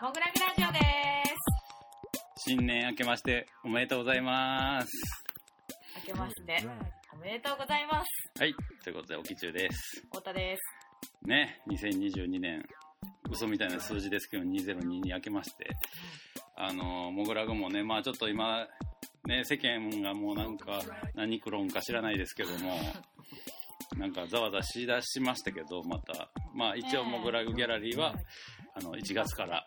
モグラグラジオです。新年明けましておめでとうございます。明けまして、おめでとうございます。はい。ということで、おきちゅうです。太田です。ね、2022年、嘘みたいな数字ですけど、202に明けまして、あの、モグラグもね、まあちょっと今、ね、世間がもうなんか、何クロンか知らないですけども、なんかざわざわしだしましたけど、また、まあ一応モグラグギャラリーは、あの、1月から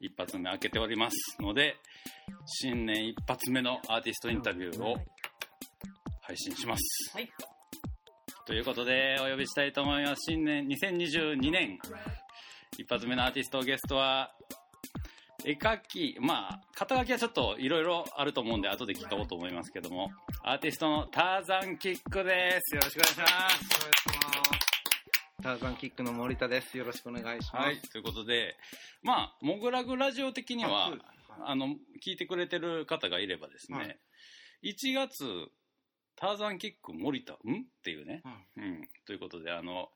一発目開けておりますので、新年一発目のアーティストインタビューを配信します。はい。ということで、お呼びしたいと思います。新年2022年、一発目のアーティストゲストは、絵描き、まあ、肩書きはちょっといろいろあると思うんで、後で聞こうと思いますけども、アーティストのターザンキックです。よろしくお願いします。お願いします。ターザンキックの森田です。よろしくお願いします。はい、ということで、まあ、モグラグラジオ的にはあの、聞いてくれてる方がいればですね、はい1月、ターザンキック森田、ん？っていうね、はいうん、ということで、あの、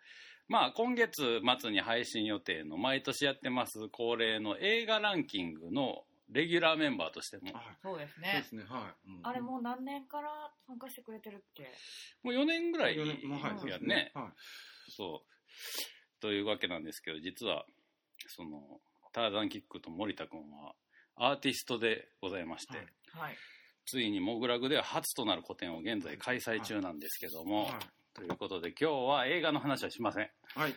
まあ、今月末に配信予定の毎年やってます恒例の映画ランキングのレギュラーメンバーとしても、はいそうですねそうで。すね、はい。うんあれもう何年から参加してくれてるっけ？もう4年ぐらい四年もうはい、そうですやね。はい。そう。というわけなんですけど、実は、その、ターザンキックと森田君は、アーティストでございまして、はいはい。ついにモグラグでは初となる個展を現在開催中なんですけども、はい。ということで今日は映画の話はしません。はい。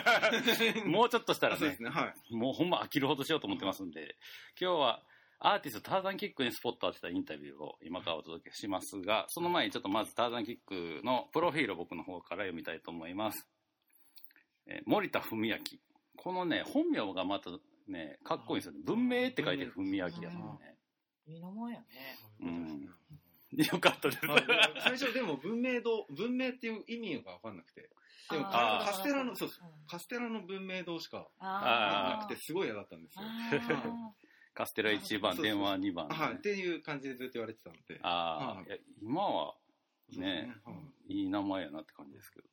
もうちょっとしたらねそうです、ね、はい。もうほんま飽きるほどしようと思ってますんで、今日はアーティストターザンキックにスポット当てたインタビューを今からお届けしますが、その前にちょっとまずターザンキックのプロフィールを僕の方から読みたいと思います。えー森田文明。このね、本名がまたね、かっこいいんですよね。文明って書いて文明やもんね。いい名前やね。うん よかったです。はい最初でも文明堂、文明っていう意味が分かんなくて。でもカステラの、そうカステラの文明堂しかあなくて、すごい嫌だったんですよ。あ カステラ1番、電話2番、はい。っていう感じでずっと言われてたので。ああ、今はね、いいい名前やなって感じですけど。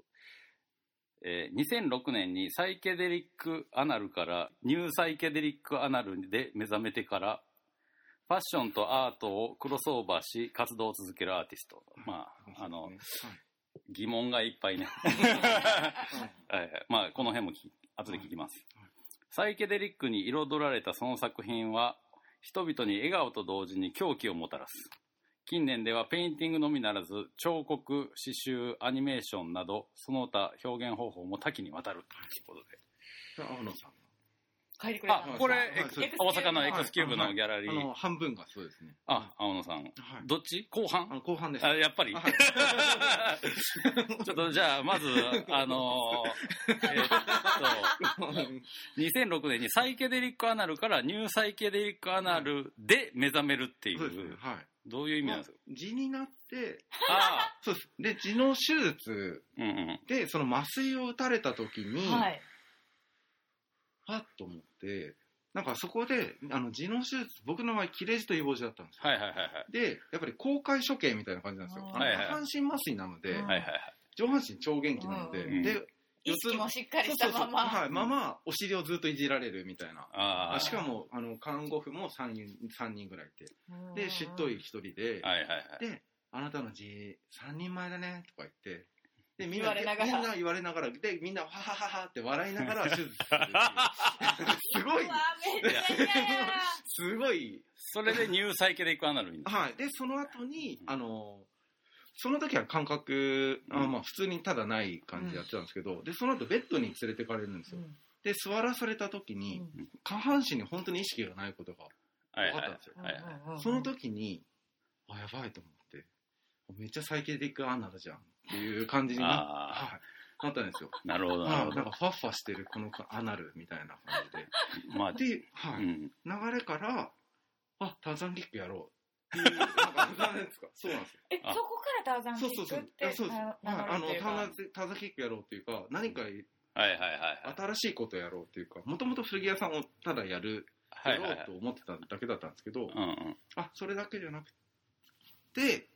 えー2006年にサイケデリックアナルからニューサイケデリックアナルで目覚めてからファッションとアートをクロスオーバーし活動を続けるアーティスト。まあ、あの、疑問がいっぱいね。まあ、この辺も後で聞きます。サイケデリックに彩られたその作品は、人々に笑顔と同時に狂気をもたらす。近年ではペインティングのみならず、彫刻、刺繍、アニメーションなど、その他表現方法も多岐にわたるということで。青野さん書いてくれたあ、のこれ、大阪のエクスキューブのギャラリあの、ー。半分がそうですね。あ、青野さん。はい。どっち？後半？後半です。あ、やっぱり？はい ちょっとじゃあ、まず、あのーえーっと、2006年にサイケデリックアナルからニューサイケデリックアナルで目覚めるっていう、そうですね。はい。どういう意味なんですか、痔になって、あそうです。で、痔の手術あ、うんうん。で、その麻酔を打たれた時に、はい。はっと思って、なんかそこで、あの、痔の手術、僕の場合、切れ痔とイボ痔だったんですよ。はいはいはいはい。で、やっぱり公開処刑みたいな感じなんですよ。あのはいはい下半身麻酔なので、うんはいはいはい。上半身超元気なので、うんで、意識もしっかりしたまま。はい、まま、お尻をずっといじられるみたいな。ああ、しかも、あの、看護婦も3人、三人ぐらいいて。うんで、しっとり一人で、はいはいはい。で、あなたの字、3人前だね、とか言って、で、みんな、言われながらみんな言われながら、で、みんな、ははははって笑いながら手術するっていう。すごい。すごい、それでニューサイケデリックアナルに。はい。で、その後に、あの、その時は感覚、あうんまあ普通にただない感じでやってたんですけど、で、その後ベッドに連れてかれるんですよ。で、座らされた時に、下半身に本当に意識がないことが分かったんですよ。はいはい。その時に、あ、やばいと思って、めっちゃサイケデリックアナルじゃんっていう感じにな,、はい、なったんですよ。なるほどなるほどはいなんか。ファッファしてるこのアナルみたいな感じで。まあ、で、はいうん。流れから、あ、ターザンキックやろうっていう、なんか、なんですか、そうなんですよ。え、そこからターザンキッそうそうそう。そうです。はい、なあの、ターザンターザンキックやろうっていうか、何かはいはいはいはい。新しいことやろうっていうか、もともと古着屋さんをただやる作ろうと思ってただけだったんですけど、うんうん。あそれだけじゃなくて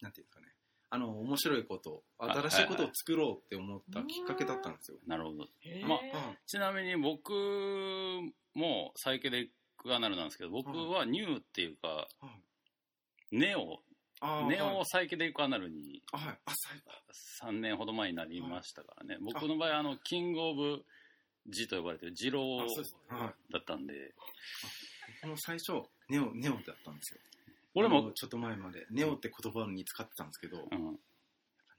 なんていうんですかねあの面白いことあ新しいことを作ろうって思ったきっかけだったんですよ。なるほど。まあうん。ちなみに僕もサイケデリックアナルなんですけど、僕はニューっていうか、ネオ、ネオはい。サイケデリックアナルにあはい。あ最3年ほど前になりましたからね。僕の場合、あの、キングオブジと呼ばれてるジローだったんで、僕も最初ネオネオだったんですよ。俺も、ちょっと前までネオって言葉に使ってたんですけど、うん。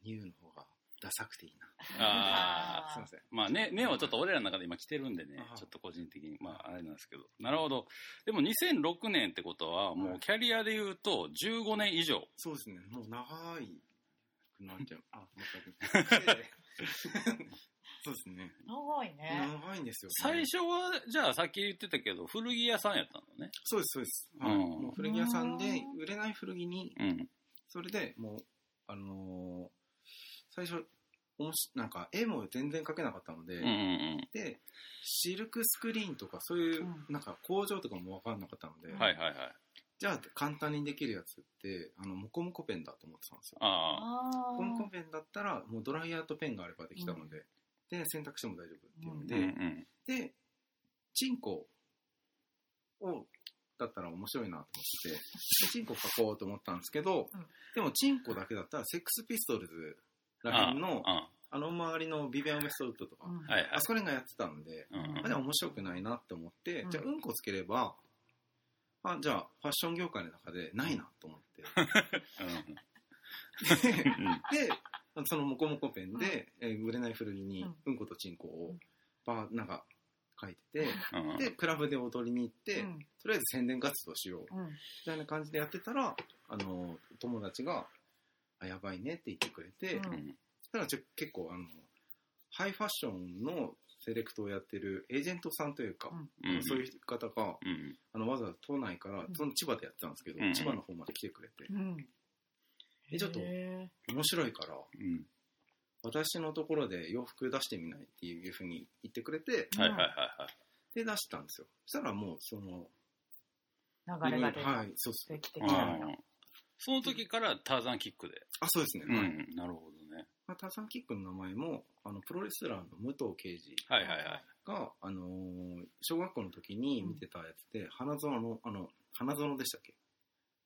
ニューの方がダサくていいな。あ すいません。まあね、ネオちょっと俺らの中で今来てるんでねあ、ちょっと個人的に、まああれなんですけど。なるほど。でも2006年ってことは、もうキャリアで言うと15年以上。そうですね。もう長いくなっちゃう。あ、全く。そうですね。長いね。長いんですよ、最初は、じゃあさっき言ってたけど、古着屋さんやったのね。そうです、そうです。はいうんもう古着屋さんで、売れない古着に、うん。それでもう、あのー最初、おもしなんか絵も全然描けなかったので、うんうんで、シルクスクリーンとかそういう、うんなんか工場とかも分かんなかったので、うん。はいはいはい。じゃあ簡単にできるやつって、あの、モコモコペンだと思ってたんですよ。ああ。あモコモコペンだったら、もうドライヤーとペンがあればできたので、で、選択しても大丈夫っていうのうんで、うん。で、チンコを、だったら面白いなと思ってチンコ書こうと思ったんですけど、うん。でもチンコだけだったらセックスピストルズらへんの、ああの周りのビビアン・ウェストウッドとか、うん。あ。そこら辺がやってたんで、うん。うんあ、でも面白くないなって思って、うん。じゃあうんこつければ、あ、じゃあファッション業界の中でないなと思って。で で、そのモコモコペンで、えー売れない古着にうん。うんことチンコをバーなんか書いてて、うん。うん。で、クラブで踊りに行って、うん。とりあえず宣伝活動しよう、うん。みたいな感じでやってたら、あの、友達が、あ、やばいねって言ってくれて、うん。うん。だからちょ結構、あの、ハイファッションのセレクトをやってるエージェントさんというか、うん。そういう方が、うん。あのわざわざ都内から、ん。その千葉でやってたんですけど、うん。千葉の方まで来てくれて、うんえちょっとへ面白いから、うん私のところで洋服出してみないっていうふうに言ってくれて、ーはいはいはいはい。で、出したんですよ。そしたらもう、その、流れが出た。はい、そうです。素敵的うなんだ。んその時からターザンキックで。あ、そうですね。うはいん。なるほどね。まあ、ターザンキックの名前も、あの、プロレスラーの武藤敬司はいはいはい。が、あのー小学校の時に見てたやつで、花園の、あの、花園でしたっけ？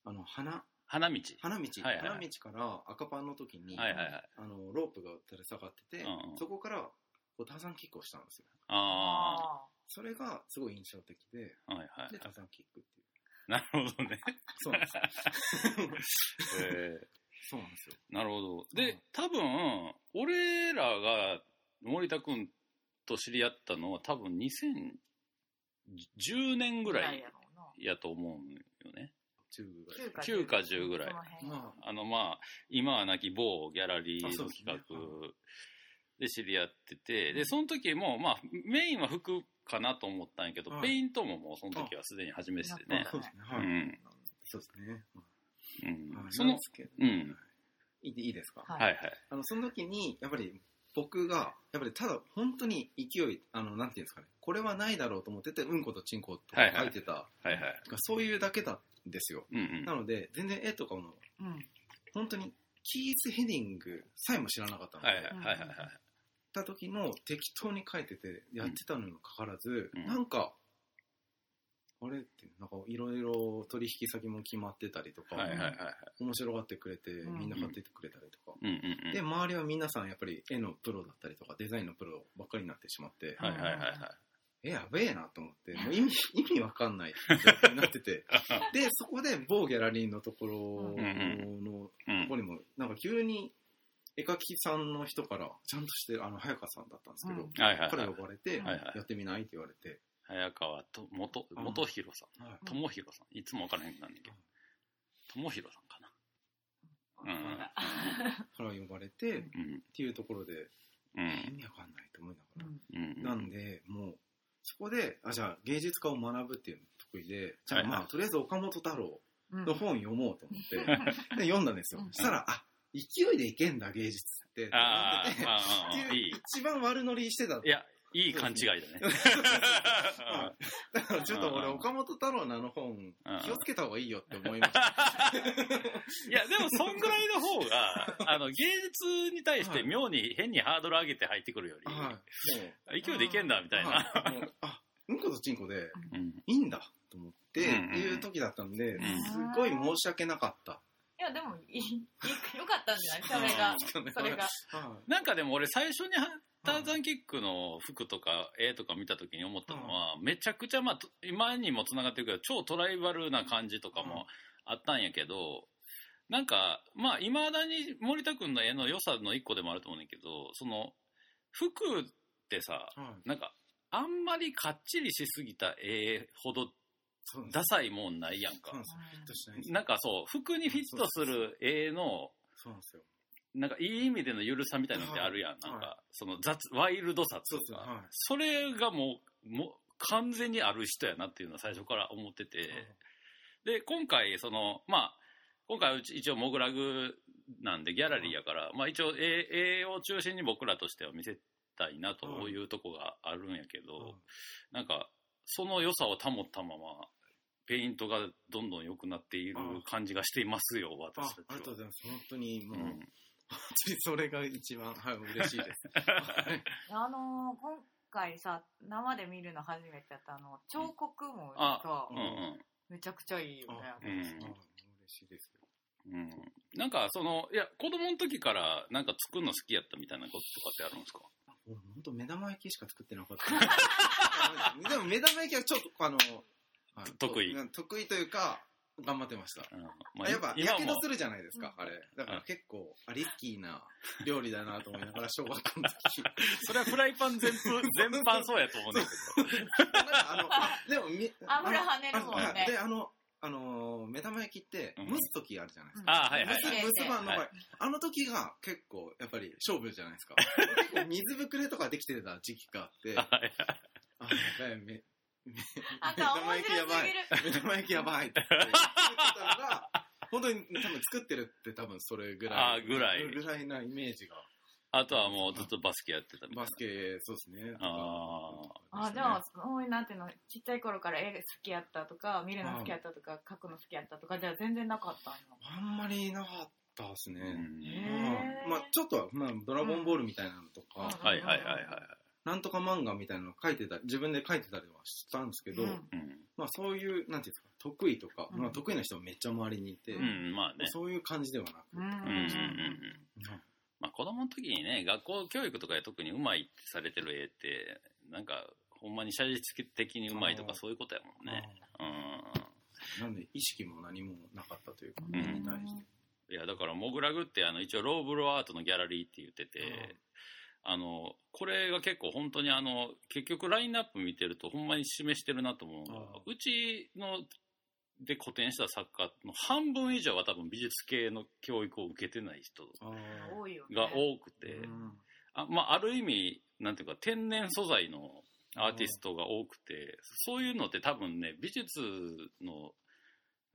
あの、花、花道。花道、はいはい花道から赤パンの時に、はいはいはい。あの、ロープが垂れ下がってて、うんうんそこから、こうターザンキックをしたんですよ。あそれがすごい印象的で、あ。はいはいで、。ターザンキックっていう。なるほどね。そうなんですよ。えーそうなんですよ。なるほど。うんで、多分、俺らが森田くんと知り合ったのは多分2010年ぐらいやと思うんよね。中ぐらい。9か10ぐらい。あの、まあ、今はなき某ギャラリーの企ね画で知り合ってて、で、その時も、まあ、メインは服かなと思ったんやけど、はい。ペイントももうその時はすでに始めててね。あ。そうですね。はい。うん。そのうん。い。いですか、はいはい。はい。あの、その時に、やっぱり僕が、やっぱりただ本当に勢い、あの、なんていうんですかね、これはないだろうと思ってて、うんことちんことか書いてた、はいはい。そういうだけなんですよ。うんうん。なので、全然絵とかも、うん本当に、キース・ヘディングさえも知らなかったので、はいはいはいはいはい。た時の適当に書いててやってたのにもかかわらず、うんなんか、あれって、なんかいろいろ取引先も決まってたりとか、はいはいはいはい。面白がってくれて、うんみんな買ってってくれたりとか。うんうんうん。で、周りは皆さんやっぱり絵のプロだったりとか、デザインのプロばっかりになってしまって、はいはいはいはい。え、やべえなと思って、もう意味、意味わかんない状況になってて、で、そこで某ギャラリーのところの、うんここにも、なんか急に、絵描きさんの人から、ちゃんとして、あの、早川さんだったんですけど、うんはいはいはい彼が。呼ばれて、やってみないって言われて、早川と、元、うん元弘さん。はい友弘さん。いつもわからへんなんだけど。友弘さんかな。うんから 呼ばれて、っうん。ていうところで、う意ん。味わかんないと思いながら。うん。なんで、もう、そこで、あ、じゃあ芸術家を学ぶっていうのが得意で、じゃあはいはいまあ、とりあえず岡本太郎うんの本読もうと思って、で読んだんですよ。うんそしたら、あ、勢いでいけんだ、芸術って。ああって、まあ。一番悪乗りしてた。いや、いい勘違いだね。だからちょっと俺、うん岡本太郎のあの本うん、気をつけた方がいいよって思いました。いや、でもそんぐらいの方が、あの、芸術に対して妙に変にハードル上げて入ってくるより、はい。勢いでいけんだ、みたいな。あ、うんことちんこでうんいいんだと思って、いう時だったんで、んすごい申し訳なかった。いや、でも、いい、いよかったんじゃない？それが。それが。はなんかでも俺最初にターザンキックの服とか絵とか見た時に思ったのは、めちゃくちゃ、まあ、と今にも繋がってるけど、超トライバルな感じとかもあったんやけど、なんか、まあ、未だに森田くんの絵の良さの一個でもあると思うねんだけど、その、服ってさ、い。はい。なんか、あんまりかっちりしすぎた絵ほどダサいもんないやんかなんかそう、服にフィットする絵の、そうなんですよ。なんかいい意味でのゆるさみたいなのってあるやん。はい。なんか、その雑、ワイルドさっていうか、そうですよ。はい。それがもう、もう完全にある人やなっていうのは最初から思ってて、で、今回、その、まあ、今回うち一応モグラグなんでギャラリーやから、まあ一応絵絵を中心に僕らとしては見せたいなというとこがあるんやけど、なんか、その良さを保ったまま、ペイントがどんどん良くなっている感じがしていますよ、あ、私たちは。ありがとうございます。本当にもう、うん それが一番、はい、嬉しいです。はいあのー、今回さ、生で見るの初めてだったあの、彫刻もあさう、んうん。めちゃくちゃいいよね。うんあ嬉しいですよ。うんなんかそのいや子供の時からなんか作るの好きやったみたいなこととかってあるんですか？俺本当目玉焼きしか作ってなかった。でも目玉焼きはちょっとあの、はい得意と得意というか、頑張ってました。うん。まやっぱ、やけどするじゃないですか、あれ。だからうん。結構、あリスキーな料理だなと思いながら、小学校の時。それはフライパン全部全般そうやと思うんだけなんかあの、でもみ、油跳ねるもんね。で、あの、あのー、目玉焼きってうん。蒸す時あるじゃないですうん。か。どあはいはい。蒸す場の場合、はい。あの時が結構、やっぱり勝負じゃないですか。結構水ぶくれとかできてた時期があって、はいはい。あ、やばい、め、めあんた面白すぎる。目玉焼きやばい って言ってたのが、本当に多分作ってるって多分それぐらい。あぐらいぐらいなイメージが。あとはもうずっとバスケやってたバスケ、そうですね。ああ、でも、そういう、なんていうの、ちっちゃい頃から絵好きやったとか、見るの好きやったとか、描くの好きやったとか、じゃあ全然なかった。あんまりなかったですね。んへーまあ、ちょっとは、まあ、ドラゴンボールみたいなのとか、うんはいはいはいはいなんとか漫画みたいなの書いてた、自分で書いてたりはしたんですけど、うん。うんまあそういう、なんていうんですか、得意とか、うん。まあ得意な人はめっちゃ周りにいて、うんまあね。そういう感じではなく、うん。うんうんうん。うん。まあ子供の時にね学校教育とかで特にうまいってされてる絵ってなんかほんまに写実的にうまいとかそういうことやもんね。うん。なんで意識も何もなかったというか、ん。絵に対して。いやだからモグラグってあの一応ローブロアートのギャラリーって言ってて、あのこれが結構本当にあの結局ラインナップ見てるとほんまに示してるなと思うのがあうちので個展した作家の半分以上は多分美術系の教育を受けてない人あー多いよね。が多くて、うん。あまあ、ある意味なんていうか天然素材のアーティストが多くてそういうのって多分ね美術の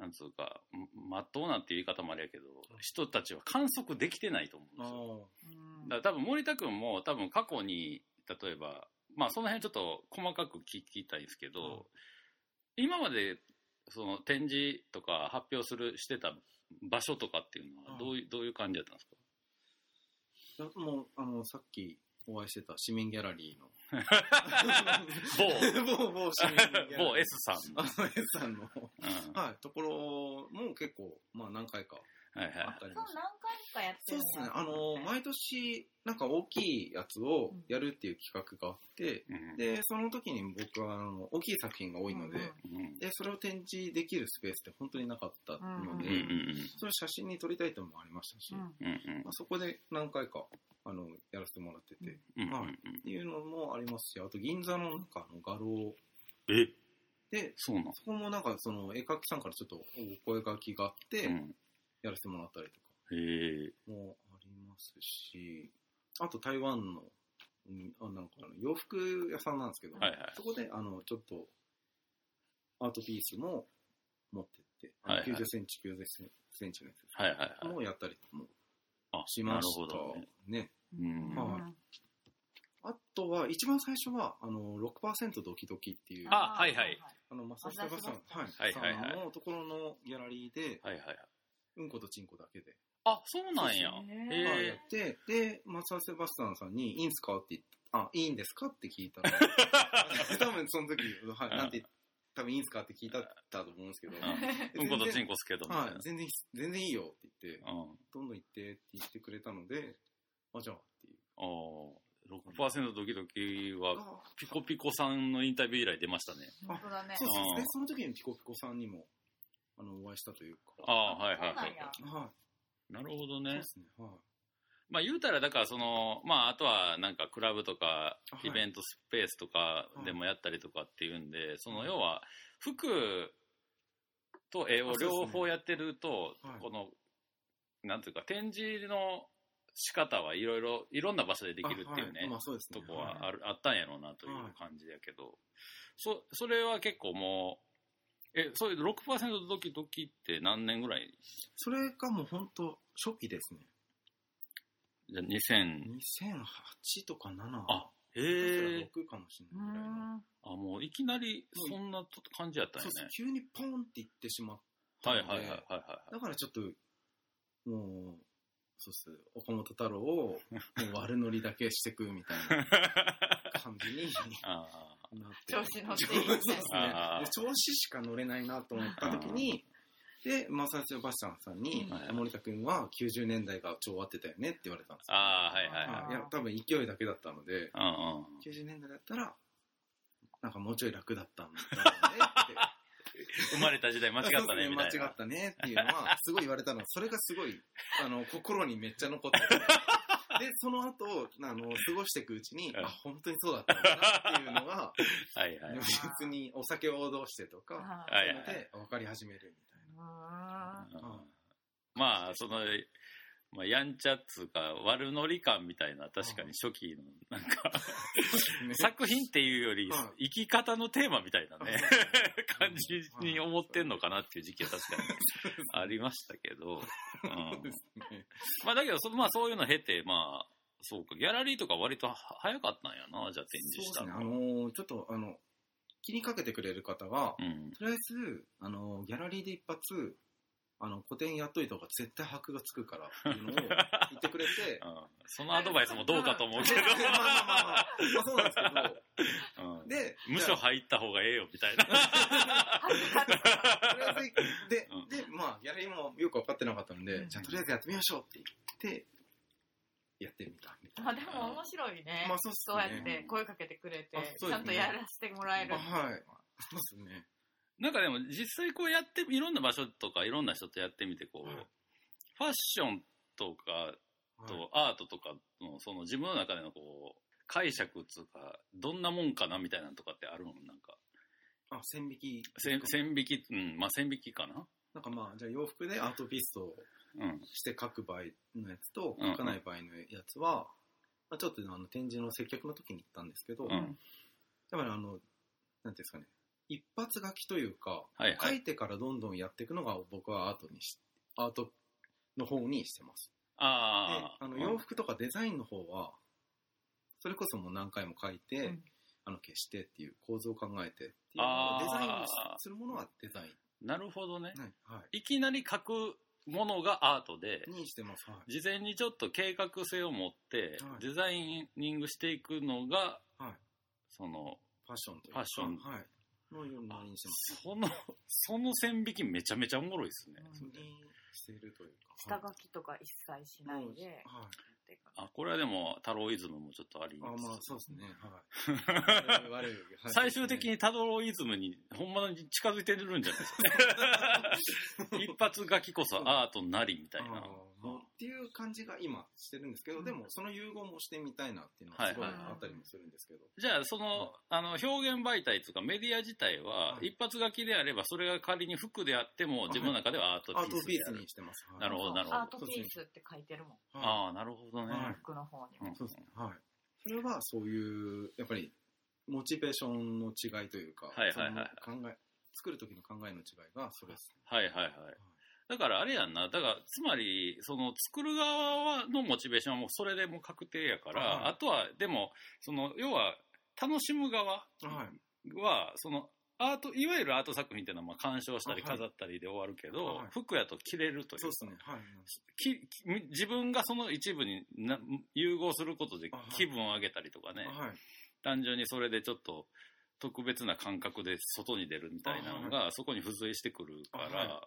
なんつうかまっとうなっていう言い方もあれやけど人たちは観測できてないと思うんですよ。うん。だから多分森田君も多分過去に例えばまあその辺ちょっと細かく聞きたいんですけど、うん。今までその展示とか発表するしてた場所とかっていうのはどういう,、どういう感じだったんですか？もう、あの、さっきお会いしてた市民ギャラリーの。某。某、某市民ギャラリー。某 S さん。の、あの S さんの、うん。はい、ところも結構、まあ何回かはいはい。あったりそう。何回かやってるそうですね。あの、毎年、なんか大きいやつをやるっていう企画があって、うん。で、その時に僕は、あの、大きい作品が多いので、うんうんで、それを展示できるスペースって本当になかったので、うんうんそれを写真に撮りたいともありましたし、まあ、そこで何回か、あの、やらせてもらってて、っていうのもありますし、あと銀座の中の画廊え？で、そうなん。そこもなんかその絵描きさんからちょっとお声書きがあって、うん。やらせてもらったりとか。もありますし、あと台湾の、うんあなんか洋服屋さんなんですけど、はいはい。そこであのちょっとアートピースも持ってって、あのはいはい。90センチ、90センチのやつはいはいはい。もやったりもあしました。なるほどね。ね。うん。はい。あとは、一番最初は、あの、6%ドキドキっていう、あはいはい。あの、マサスタバさん、はい、はいはい。のところのギャラリーで、はいはいはい。うんことちんこだけで、あ、そうなんや。へえはいやって、で、マサセバスタンさんに、いいんすかって言って、あ、いいんですかって聞いたら、多分その時、はい、なんて、多分いいんすかって聞いたと思うんですけど、うんことちんこすけどはい、全然、全然いいよって言って、うん。どんどん行ってって言ってくれたので、あ、じゃあっていう。ああ、6%ドキドキは、あピコピコさんのインタビュー以来出ましたね。本当だねそううんですね。その時にピコピコさんにも、あの、お会いしたというか。ああ、はいはいはい。はい。なるほどねそうで。すね。はい。まあ言うたら、だからその、まああとはなんかクラブとかはい。イベントスペースとかでもやったりとかっていうんで、その要は服と絵を両方やってると、はい。この、なんていうか展示の仕方はいろいろ、いろんな場所でできるっていうねあはい、まあそうですね。とこはある、あったんやろうなという感じやけど、そ、それは結構もう、え、そういう6%ドキドキって何年ぐらい？それがもう本当初期ですね。じゃあ2000、2008とか7。あ、へえ。6かもしれうないぐらいあ、もういきなりそんな感じやったんやね。急にポンって行ってしまったので、はいはいはいはいはだからちょっと、もう、そうっす。岡本太郎を、もう悪乗りだけしてくみたいな感じにい。ああ。なって。調子乗っていそうくですね。調子しか乗れないなと思った時に、で、マサセバスチャンさんに、はい森田君は90年代が超合ってたよねって言われたんですよ。ああ、はいはいはい。はいいや、多分勢いだけだったので、うんうん。90年代だったら、なんかもうちょい楽だったんだろうねって。生まれた時代間違ったね、みたいな間違っ。たねっていうのは、すごい言われたの。それがすごい、あの、心にめっちゃ残ってて。で、その後、あの、過ごしていくうちに、うんあ、本当にそうだったんだなっていうのが、はいはい。別にお酒を脅してとか、はいはいはいで分かり始めるみたいうんうんまあ、その、まあ、やんちゃっつうか、悪ノリ感みたいな、確かに初期の、なんか、な。作品っていうよりは、生き方のテーマみたいなねあ、感じに思ってんのかなっていう時期は確かに ありましたけど、うん。まあだけどそ、まあそういうの経て、まあ、そうか、ギャラリーとか割とは早かったんやな、じゃあ展示した。あの。のーちょっと、あの、気にかけてくれる方は、うん。とりあえず、あの、ギャラリーで一発、あの、個展やっといた方が絶対箔がつくからっていうのを 言ってくれてうん。そのアドバイスもどうかと思うけど、まあまあまあまあ、まあ。そうなんですけうん。ど、で、無所入った方がええよ、みたいな。でうん、で、まあ、ギャラリーもよく分かってなかったので、うんじゃあとりあえずやってみましょうって言って、やってみたみたいあでも面白いね。まあそうっすねそうやって声かけてくれて、ねちゃんとやらせてもらえる。な。はい。そうですね。なんかでも実際こうやって、いろんな場所とかいろんな人とやってみて、こう、はいファッションとかはいとアートとかの、その自分の中でのこう、解釈っつうか、どんなもんかなみたいなのとかってあるのなんか、あ、線引き。線線引き、うん、まあ線引きかななんかまあ、じゃあ洋服でアートピーストをうん。して書く場合のやつと、うん。書かない場合のやつは、まあ、ちょっとあの展示の接客の時に行ったんですけど、うん。やっぱりあの、なんていうんですかね、一発書きというか、はいはい。書いてからどんどんやっていくのが僕はアートにし、アートの方にしてます。でああ。あの洋服とかデザインの方は、それこそもう何回も書いて、うん。あの消してっていう構造を考えてっていうデザインをするものはデザイン、なるほどね。はい。はいきなり書くものがアートで、い、にしてます。はい。事前にちょっと計画性を持ってはい。デザイニングしていくのが、はい。そのファッションというファッション。はい、のようあにしてます。そのその線引きめちゃめちゃおもろいですね、うしているというか。下書きとか一切しないで、はい。っていうか。あこれはでも太郎イズムもちょっとありあ、ますまあそうですね。はい。悪いはい。最終的に太郎イズムにほんまに近づいてるんじゃないですかね。一発書きこそアートなりみたいなっていう感じが今してるんですけど、でもその融合もしてみたいなっていうのはすごいはいはいあったりもするんですけど。じゃあそのあの表現媒体というかメディア自体ははい一発書きであればそれが仮に服であっても自分の中ではアートピースにしてます。はいなるほどなるほどアートピースって書いてるもん。はいああなるほどね、はい服の方にも。うんそうですね。はい。それはそういう、やっぱり、モチベーションの違いというか、はいはいはいその考え、作る時の考えの違いが、それです。はいはいはい。だからあれやんな。だから、つまり、その、作る側のモチベーションはもうそれでもう確定やから、はいあとは、でも、その、要は、楽しむ側はその、アート、いわゆるアート作品っていうのは、まあ、鑑賞したり飾ったりで終わるけど、はい服やと着れるというかそうですね。はい。自分がその一部にな融合することで気分を上げたりとかね、はい。単純にそれでちょっと特別な感覚で外に出るみたいなのがそこに付随してくるから、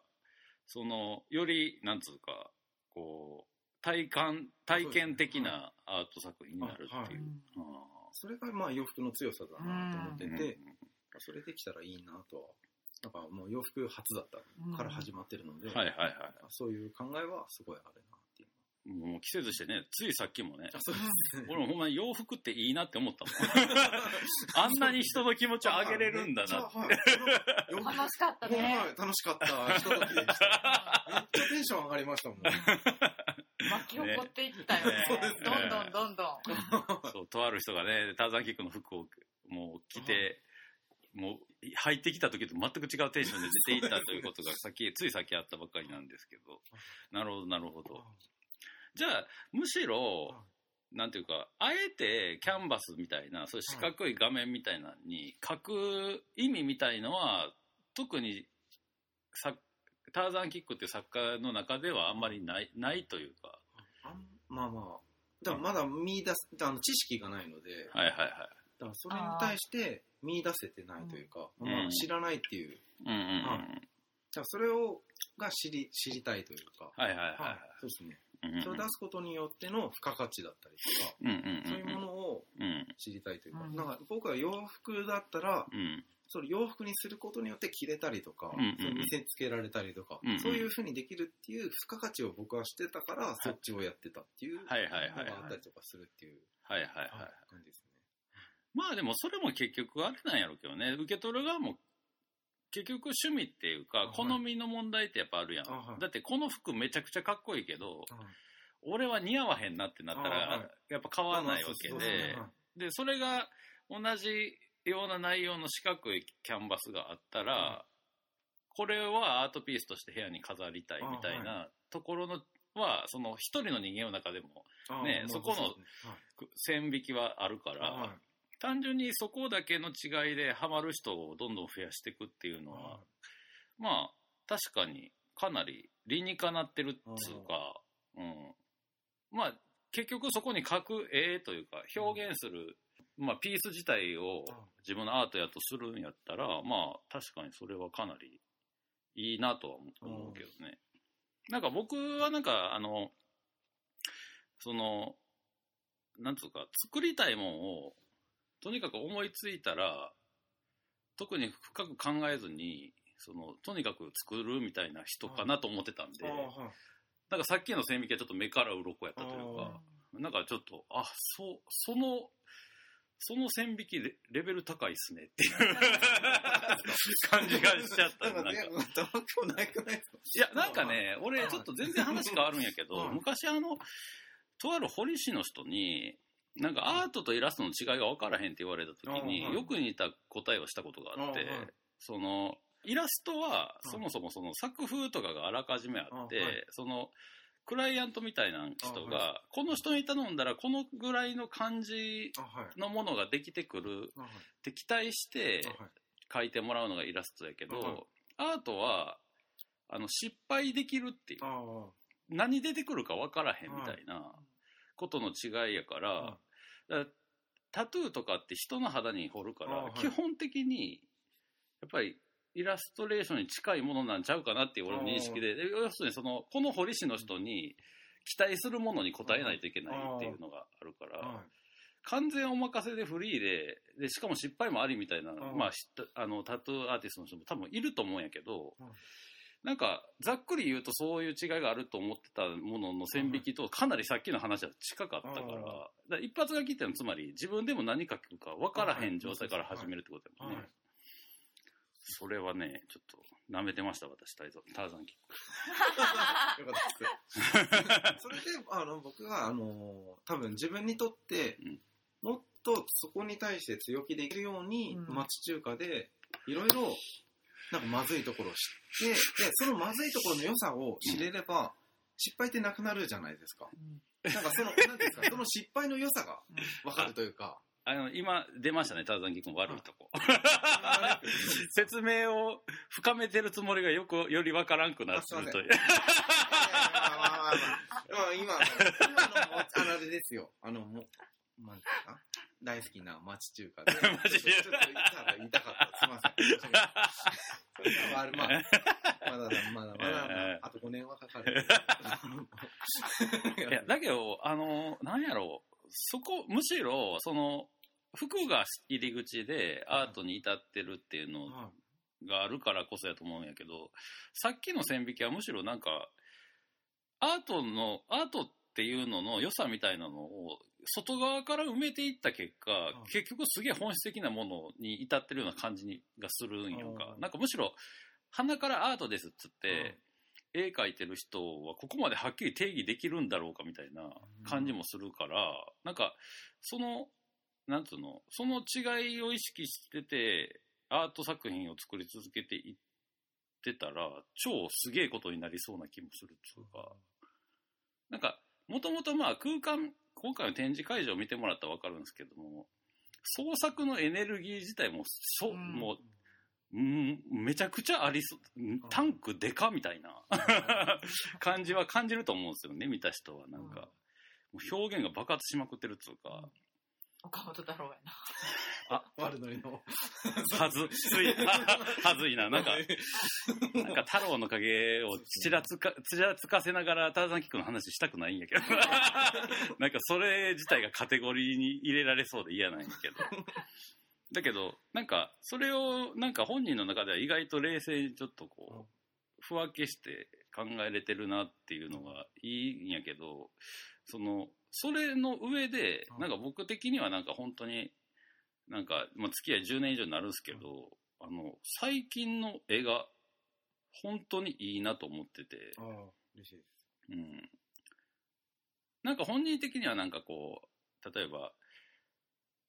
そのよりなんつうかこう体感体験的なアート作品になるっていう。うんあそれがまあ洋服の強さだなと思ってーて、それできたらいいなとは。なんかもう洋服初だったから始まってるので、はいはいはい。そういう考えはすごいあるな。もう季節してね、ついさっきもね。俺もほんまに洋服っていいなって思ったもん。あんなに人の気持ちを上げれるんだな楽しかったはいね。楽しかった。ひとときでした。めっちゃテンション上がりましたもん。巻き起こっていったよねねどんどんどんどん。そう、とある人がね、ターザンキックの服をもう着て、もう入ってきた時と全く違うテンションで出ていったということがさっき、ついさっきあったばっかりなんですけど、なるほど、なるほど。じゃあ、むしろ、なんていうか、あえてキャンバスみたいな、そういう四角い画面みたいなのに書く意味みたいのは、特にさターザンキックっていう作家の中ではあんまりないないというか、あんまあまあ。だまだ見出す、あの知識がないので、はいはいはい。だからそれに対して見出せてないというか、んまあ、知らないっていう、うんうんうん。はじゃあそれをが知り知りたいというか、はいはいはいはい。はそうですね。それを出すことによっての付加価値だったりとか、うんうんうんうん。そういうものをうん知りたいというか、うんなんか僕は洋服だったら、うんそれ洋服にすることによって着れたりとか、うんうんうんそれ見せつけられたりとか、うんうんそういうふうにできるっていう付加価値を僕はしてたから、そっちをやってたっていうのはいはいはいはい。があったりとかするっていうはいはいはい。感じですね。まあでもそれも結局あれなんやろうけどね、受け取る側も結局趣味っていうか、はい。好みの問題ってやっぱあるやん。あはい。だってこの服めちゃくちゃかっこいいけど、はい。俺は似合わへんなってなったら、やっぱ買わないわけでで、で、それが同じような内容の四角いキャンバスがあったら、はこれはアートピースとして部屋に飾りたいみたいなところのは、その一人の人間の中でもあねまあそこの線引きはあるから、単純にそこだけの違いでハマる人をどんどん増やしていくっていうのは、まあ確かにかなり理にかなってるっつうか、うん、まあ結局そこに描く絵というか表現する、まあ、ピース自体を自分のアートやとするんやったらまあ確かにそれはかなりいいなとは思思うけどね。なんか僕はなんかあのそのなんつうか作りたいもんをとにかく思いついたら特に深く考えずにそのとにかく作るみたいな人かなと思ってたんで、なんかさっきの線引きはちょっと目から鱗やったというか、なんかちょっと、あ、そう、その、その線引きレレベル高いっすねっていう 感じがしちゃった。なん か。いや、なんかね、俺ちょっと全然話変わるんやけど、はい昔あの、とある堀市の人に、なんかアートとイラストの違いが分からへんって言われた時に、よく似た答えをしたことがあって、その、イラストは、いそもそもその作風とかがあらかじめあって、その、クライアントみたいな人が、この人に頼んだらこのぐらいの感じ。のものができてくるって期待してあはいてもらうのがイラストやけど、はいアートはあの失敗できるっていう。あ何出てくるか分からへんみたいなことの違いやからタトゥーとかって人の肌に彫るから、あはい。基本的にやっぱりイラストレーションに近いものなんちゃうかなっていう俺の認識でで要するにそのこの彫り師の人に期待するものに応えないといけないっていうのがあるから、はい。完全お任せでフリーででしかも失敗もありみたいな、んまあ、あのタトゥーアーティストの人も多分いると思うんやけど、うんなんかざっくり言うとそういう違いがあると思ってたものの線引きとかなりさっきの話は近かったから,、うん。だから一発書きっていうのはつまり自分でも何書くか分からへん状態から始めるってことだよね、はい。それはねちょっと舐めてました私タイザターザンキック。よかったです。それで、あの、僕が、あの、多分自分にとってうん、もっとそこに対して強気でいけるように、うん。町中華で、いろいろなんかまずいところを知って、で、そのまずいところの良さを知れれば、失敗ってなくなるじゃないですか。うんなんかその、なんですか、その失敗の良さがわかるというか、あの、今出ましたね、ターザンギ君悪いとこ。説明を深めてるつもりがよく、よりわからんくなってるという。今、今のも、あのあれですよ。あの、もう、なんですか大好きな町中華で。町中華ちょっと言ったら言いたかった。すいません。それはあるまあ、まだだ、まだまだ、まあ、あと5年はかかる。いや、だけど、あの、なんやろう、そこ、むしろ、その、服が入り口でアートに至ってるっていうのはがあるからこそやと思うんやけど、さっきの線引きはむしろなんか、アートの、アートっていうのの良さみたいなのを、外側から埋めていった結果、ん。結局すげえ本質的なものに至ってるような感じにがするんやんか。う。ん。なんかむしろ、鼻からアートですっつって、絵描いてる人はここまではっきり定義できるんだろうかみたいな感じもするから、なんか、その、なんつうの、その違いを意識してて、アート作品を作り続けていってたら、超すげえことになりそうな気もするっつうか、なんか、もともとまあ空間、今回の展示会場を見てもらったらわかるんですけども、創作のエネルギー自体も、そ、うん。もう、うん、めちゃくちゃありそう、ん。タンクでかみたいな感じは感じると思うんですよね、見た人は。なんか、もう表現が爆発しまくってるっつうか、岡本太郎やな。悪ノリの。はず、つい、はずいな。なんか、なんか太郎の影をちらつか、ちらつかせながらターザンキックの話したくないんやけど。なんかそれ自体がカテゴリーに入れられそうで嫌なんやけど。だけど、なんか、それを、なんか本人の中では意外と冷静にちょっとこう、ふわけして考えれてるなっていうのがいいんやけど、その、それの上で、なんか僕的にはなんか本当に、なんか、まあ、付き合い10年以上になるんですけど、あの、最近の絵が本当にいいなと思ってて、ああ、嬉しいです。うん。なんか本人的にはなんかこう、例えば、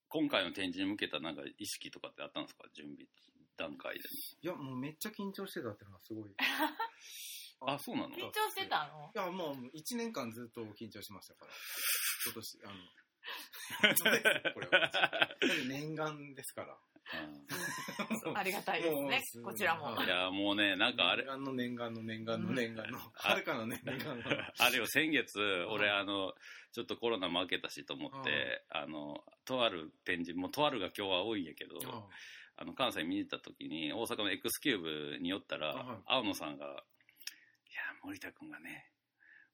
今回の展示に向けたなんか意識とかってあったんですか？準備段階で。いや、もうめっちゃ緊張してたっていうのがすごい。あ、そうなの？緊張してたの？いや、もう1年間ずっと緊張してましたから。今年、あの、これは。念願ですから。ありがたいですね。こちらも。はい。いや、もうね、なんかあれ。念、願の念願の念願の。念願の、はるかの念願の。あれよ、先月、俺、はいあの、ちょっとコロナも明けたしと思って、あの、とある展示、もうとあるが今日は多いんやけど、あの、関西見に行った時に、大阪の X キューブに寄ったら、はい。青野さんが、森田くんがね、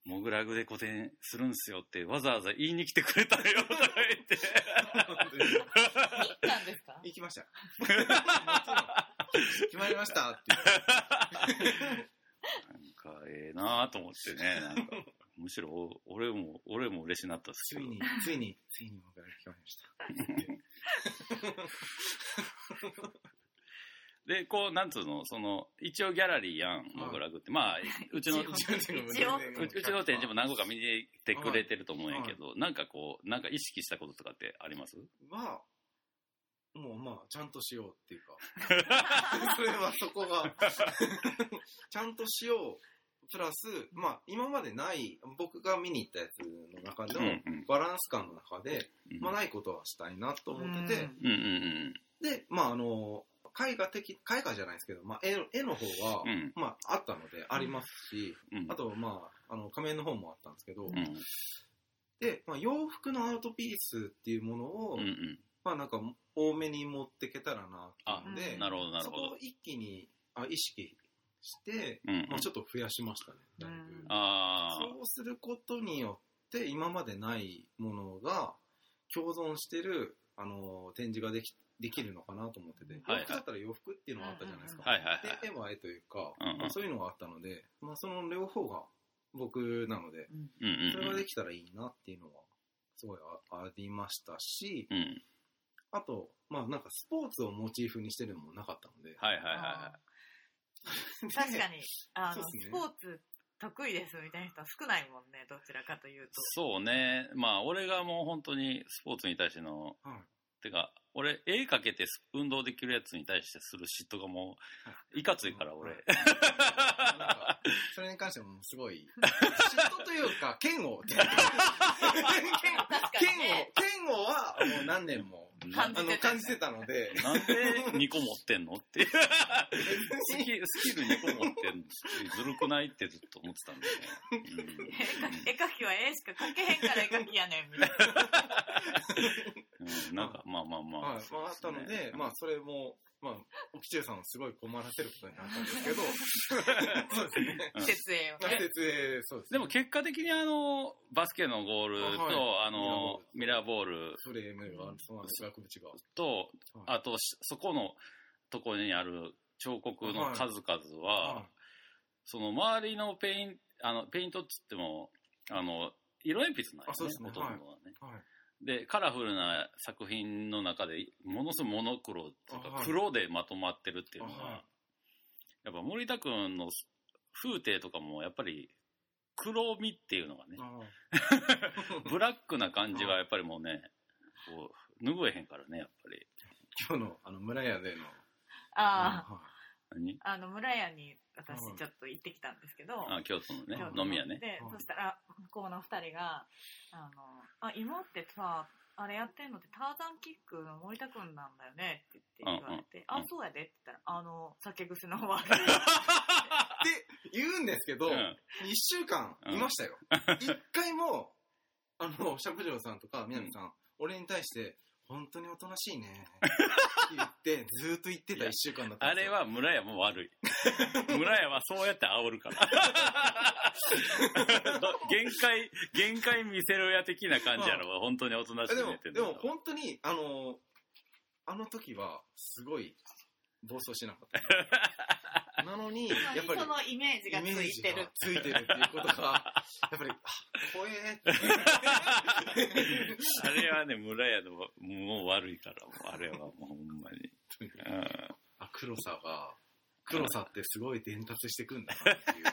モグラグで個展するんすよってわざわざ言いに来てくれたよ、とか言って。行ったんですか？行きました。もちろん決まりましたってなんか、ええなと思ってね、なんか、むしろお俺も、俺も嬉しなったっすけどついに、ついに、ついに僕が決まりました。で、こう、なんつうの、その、一応ギャラリーやん、モグラグって。まあ、うちの、う一応うちの展示も何個か見に来てくれてると思うんやけど、なんかこう、なんか意識したこととかってありますは、もうまあ、ちゃんとしようっていうか。それはそこが、ちゃんとしよう。プラス、まあ、今までない、僕が見に行ったやつの中うんのうん。バランス感の中で、うんまあ、ないことはしたいなと思ってて、うんうんで、まあ、あの、絵画的、絵画じゃないですけど、まあ、絵の絵の方はうん。う、ん。まあ、あったので、ありますし、うん。あと、まあ、あの、仮面の方もあったんですけど、うん。で、まあ、洋服のアートピースっていうものを、うんうん。まあ、なんか、多めに持っていけたらなっていうので、あなるほど、なるほどそこを。一気にあ意識して、うんうんまあ、ちょっと増やしましたね。だいぶ。そうすることによって、今までないものが共存してる、あの、展示ができできるのかなと思ってて、はいはい洋服だったら洋服っていうのがあったじゃないですか。はいはいはいで、絵は絵というか、うんうんまあそういうのがあったので、まあ、その両方が僕なので、うんうんそれがうん。できたらいいなっていうのは、すごいあありましたし、うん。あと、まあなんかスポーツをモチーフにしてるのもなかったので、はいはいはいは 確かに、あの、ねスポーツ得意ですみたいな人は少ないもんね、どちらかというと。そうね。まあ、俺がもう本当にスポーツに対しての、はいてか、俺、絵かけて運動できるやつに対してする嫉妬がもう、いかついから、俺。それに関してもすごい、嫉妬というか、剣を、剣確か剣にねを、剣をはもう何年もあ感じてたの感じてたので、なんで2個持ってんのって。スキル、スキル2個持ってんのずるくないってずっと思ってたんだよね。絵描きは絵しか描けへんから絵描きやねんみたいな なんか、まあまあまあ。はい、まああったので、まあそれも、まあ、沖中さんをすごい困らせることになったんですけど、そうですね。うん設営をまあね設営、そうですね。でも結果的にあの、バスケのゴールと、あはい。あの、ミラーボール。フレームが、そうなんです、額縁が。と、はい。あと、しそこのとこにある彫刻の数々は、はい。その周りのペインあのペイントっつってもあの色鉛筆なんですね。ほとんどはね、はい。でカラフルな作品の中でものすごいモノクロっていうか黒でまとまってるっていうのが、あはい。やっぱ森田君の風景とかもやっぱり黒みっていうのがねあ ブラックな感じはやっぱりもうねこう拭えへんからねやっぱり。今日のあの村屋での、ああ。は何？あの村屋に私はいちょっと行ってきたんですけど、あ京都のね飲み屋ね。で、はいそしたら向こうの二人が「あのあ今ってさあれやってんのってターザンキックの森田くんなんだよね」って言って言われて「うんうんあそうやで」って言ったら「あの酒癖の悪い」って言うんですけど、うん。一週間いましたよ。一回も、あの、釈上さんとか南さん、俺に対して、本当におとなしいね。って言って、ずーっと言ってた一週間だったんですよ。あれは村屋も悪い。村屋はそうやって煽るから。限界、限界見せろや的な感じやろ。本当におとなしえでもく寝て、んでもだから本当に、あの、あの時は、すごい、暴走しなかった。なのに、やっぱり、そのイメージがついてるついてるっていうことが、やっぱり、あ、怖えって。あれはね、村屋のもう悪いから、もうあれはもうほんまに。うんあ、黒さが、黒さってすごい伝達してくんだなっていう。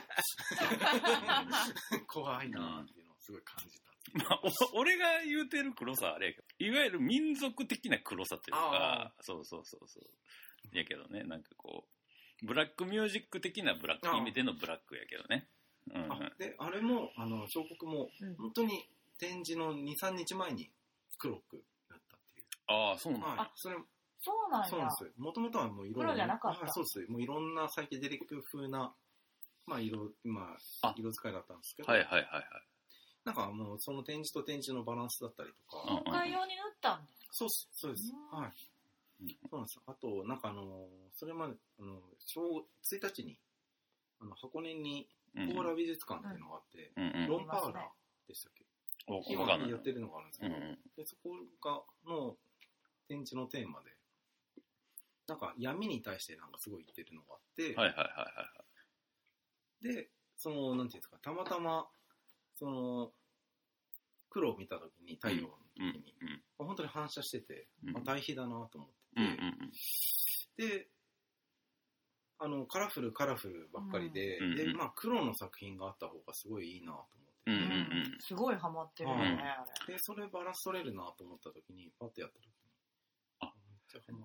怖いなっていうのをすごい感じた。まあ、お俺が言うてる黒さはあれやけど、いわゆる民族的な黒さというか、そうそうそうそう。やけどね、なんかこう、ブラックミュージック的なブラック、意味でのブラックやけどね。うんあで、あれも、あの、彫刻もうん、本当に展示の2、3日前に黒くなったっていう。ああ、そうなんだ。はい。それ、そうなんやそうなんですよ。もともとはもう色黒じゃなかったはいそうです。もういろんなサイケデリック風な、まあ色、まああ、色使いだったんですけど、はいはいはいはい。なんかもうその展示と展示のバランスだったりとか、うん今回用に塗ったんですそうっす、そうです。うんはい。うんそうなんですよ。あと、なんかあのーそれまで、あの、正1日に、あの、箱根に、うんコーラ美術館っていうのがあって、うんうん。ロンパーラーでしたっけ？お今。やってるのがあるんですけど、うんうん。でそこが、の展示のテーマで、なんか闇に対してなんかすごい言ってるのがあって、はいはいはいはで、その、なんていうんですか、たまたま、その、黒を見たときに、太陽の時い。うんに、うん。本当に反射してて、うんあ対比だなと思ってうんうて、んで、あの、カラフルカラフルばっかりで、で、うんうんまあ、黒の作品があった方がすごいいいなと思ってうん。うて、んうんうん。すごいハマってるよね、で、それバランス取れるなと思った時に、パッてやった時に、あ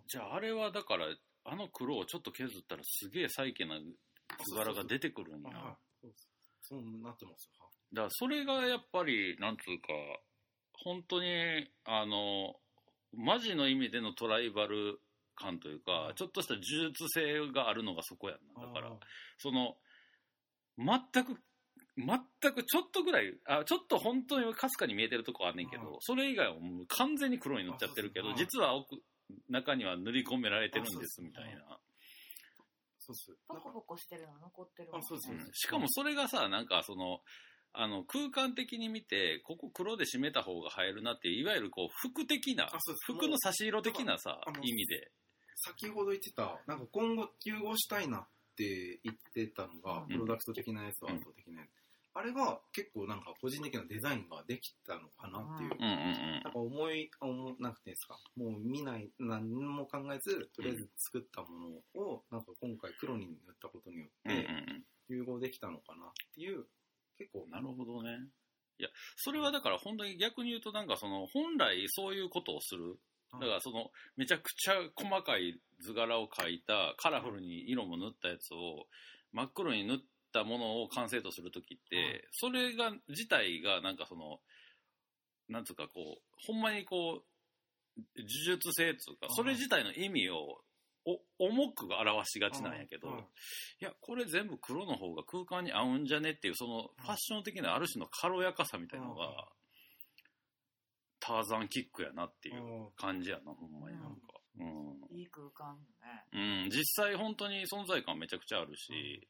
じゃああれはだから、あの黒をちょっと削ったらすげえサイケな図柄が出てくるんや。あはいそうですそうなってますよ。だからそれがやっぱり、なんつうか、本当に、あの、マジの意味でのトライバル感というか、はいちょっとした呪術性があるのがそこやんな。だからあ、その、全く、全くちょっとぐらい、あちょっと本当にかすかに見えてるとこあんねんけど、はいそれ以外はもう完全に黒に塗っちゃってるけど、実は奥、中には塗り込められてるんですみたいな。そうっす。ポコポコしてるの残ってるわあそうです。うん。しかもそれがさ、なんかその、あの空間的に見て、ここ黒で締めた方が映えるなっていう、いわゆるこう服的な服の差し色的なさ意味で。先ほど言ってた、なんか今後融合したいなって言ってたのが、うんプロダクト的なやつとアート的なやつ。あれが結構なんか個人的なデザインができたのかなっていう。ううんうんなんか思い、思なくてですか？もう見ない、何も考えず、とりあえず作ったものを、なんか今回黒に塗ったことにようん。うんうんって、融合できたのかなっていう、結構うん。なるほどね。いや、それはだから本当に逆に言うとなんかその、本来そういうことをするだからその、めちゃくちゃ細かい図柄を描いた、カラフルに色も塗ったやつを、真っ黒に塗ったものを完成とするときって、はいそれが、自体がなんかその、なんつうかこう、ほんまにこう、呪術性っつうか、それ自体の意味を、お重く表しがちなんやけど、はいいや、これ全部黒の方が空間に合うんじゃねっていう、そのファッション的なある種の軽やかさみたいなのうん。が、ターザンキックやなっていううん。感じやな、ほんまになんか。いい空間ね。うん。うん、実際本当に存在感めちゃくちゃあるし、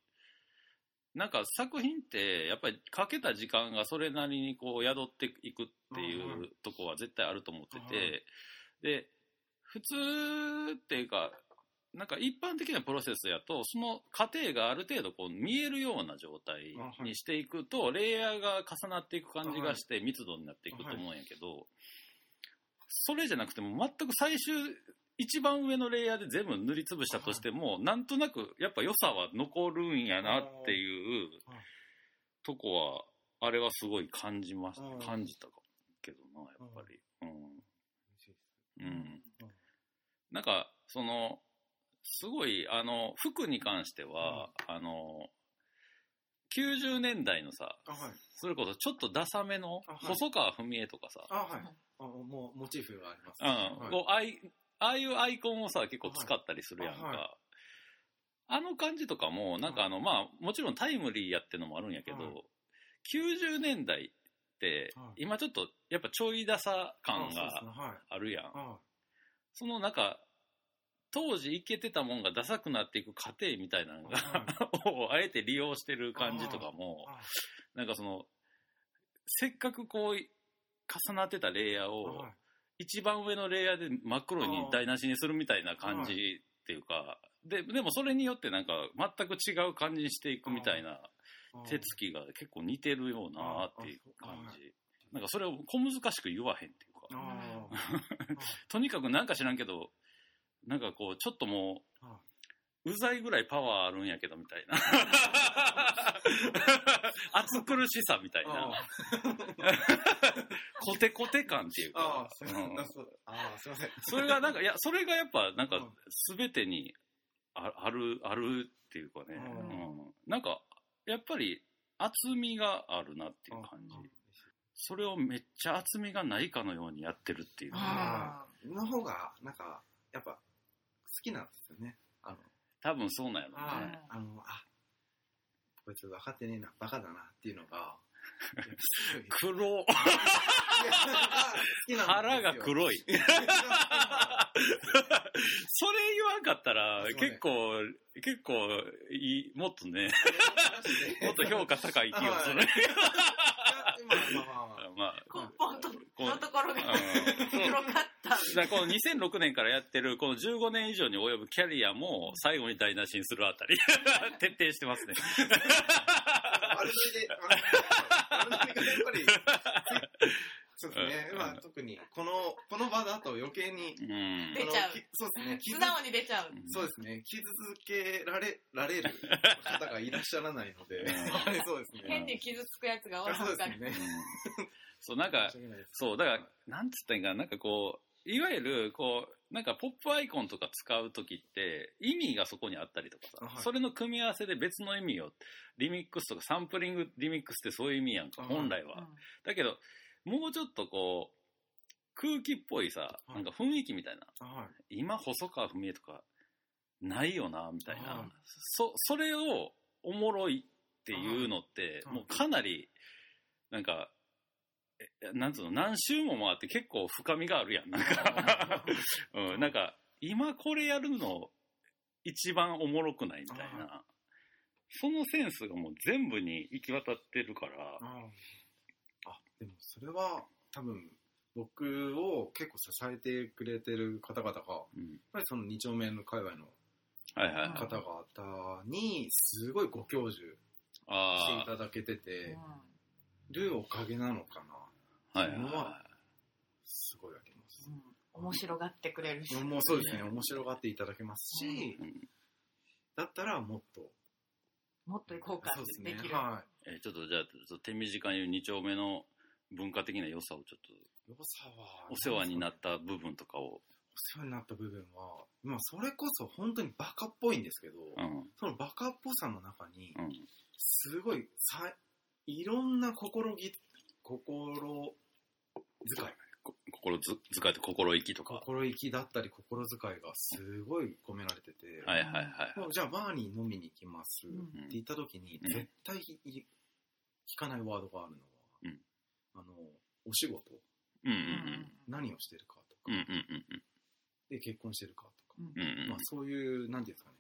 なんか作品って、やっぱりかけた時間がそれなりにこう宿っていくっていうんううとこは絶対あると思ってうんて、で、普通っていうか、なんか一般的なプロセスやと、その過程がある程度こう見えるような状態にしていくと、レイヤーが重なっていく感じがして密度になっていくと思うんやけど、それじゃなくても全く最終、一番上のレイヤーで全部塗りつぶしたとしても、なんとなくやっぱ良さは残るんやなっていうはい。とこは、あれはすごい感じましうん感じたけどな、やっぱり。うん。うん。なんか、その、すごい、あの、服に関しては、あの、90年代のさ、あ、はい。それこそちょっとダサめの細川文江とかさ、あ、はい。あ、もう、モチーフがあります。うん、はいこうあいああいうアイコンをさ、結構使ったりするやんか。はいああの感じとかも、なんかあの、まあ、もちろんタイムリーやってのもあるんやけど、はい90年代ってはい、今ちょっと、やっぱちょいダサ感がはい。あるやん。あそのなんか、当時いけてたもんがダサくなっていく過程みたいなのが、をあえて利用してる感じとかも、あなんかその、せっかくこう、重なってたレイヤーを、はい一番上のレイヤーで真っ黒に台無しにするみたいな感じっていうか、で、でもそれによってなんか全く違う感じにしていくみたいな手つきが結構似てるようなっていう感じ。なんかそれを小難しく言わへんっていうか、あ とにかくなんか知らんけど、なんかこう、ちょっともあう、うざいぐらいパワーあるんやけどみたいな。暑苦しさみたいな。コテコテ感っていうか。ああ、すいません。うんそう。ああ、すいません。それがなんか、いや、それがやっぱ、なんかうん、すべてにあある、あるっていうかね、うん。うん。なんか、やっぱり、厚みがあるなっていう感じ。それをめっちゃ厚みがないかのようにやってるっていうか。ああ、の方が、なんか、やっぱ、好きなんですよね。あの、多分そうなんやろあね。あの、あ、こいつ分かってねえな、バカだなっていうのが、黒。好きなん腹が黒い。い。それ言わんかったらすいません結構、結構いい、もっとね、もっと評価高い気がする。まあまあまあまあ。まあ、根本とこうのところがうん広がった。だからこの2006年からやってるこの15年以上に及ぶキャリアも最後に台無しにするあたり 徹底してますね。あれで、あのあれがやっぱり、そうですね。うんまあ特に、この、この場だと余計に、うん。出ちゃうそうですね。傷素直に出ちゃう。そうですね。傷つけられ、られる方がいらっしゃらないので、そうですね。変に傷つくやつがおらんから。そうですね。うんそう、なんかそう、だから、なんつったんかな、なんかこう、いわゆる、こう、なんかポップアイコンとか使うときって、意味がそこにあったりとかさ、あはい。それの組み合わせで別の意味を、リミックスとかサンプリングリミックスってそういう意味やんか、あ本来は。だけど、もうちょっとこう、空気っぽいさ、はいなんか雰囲気みたいな、あはい。今、細川文江とか、ないよな、みたいな。はいそ、それを、おもろいっていうのって、はいもうかなり、なんか、えなんつうの、何周も回って結構深みがあるやん。なんか、うん、なんか、今これやるの、一番おもろくないみたいな。そのセンスがもう全部に行き渡ってるから、ああ、でもそれは多分僕を結構支えてくれてる方々が、やっうん。ぱりその二丁目の界隈の。方々にすごいご教授していあただけててうるおかげなのかな。あ、はいはいのははすごいあります。んうん面白がってくれるし。もうそうですね、面白がっていただけますし、い。うんだったらもっと、もっと行こうかそうですねってでき、る。はえーちょっとじゃあ、ちょっと手短に言う二丁目の文化的な良さをちょっと、い。良さは、お世話になった部分とかを世話になった部分は、まあ、それこそ本当にバカっぽいんですけど、うん。そのバカっぽさの中に、うん。すごいさ、いろんな心ぎ、心遣い、こ心ず遣いと心意気とか。心意気だったり心遣いがすごい込められてて、はいはいはい。じゃあバーに飲みに行きますうん。って言った時に、うん。絶対い聞かないワードがあるのは、うん。あの、お仕事、うんうん何をしてるかとか、うん。うんうんうん。で、結婚してるかとか、うん。うんうん。まあそういう、なんていうんですかね。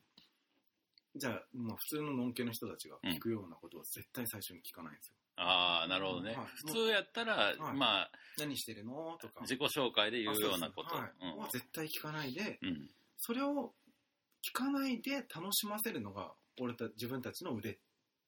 じゃあ、まあ普通ののんけの人たちが聞くようなことは絶対最初に聞かないんですよ。ああ、なるほどねはい。普通やったら、はいまあ、何してるの？とか。自己紹介で言うようなこと。あそうはいは絶対聞かないで、うんうん。それを聞かないで楽しませるのが、俺た自分たちの腕っ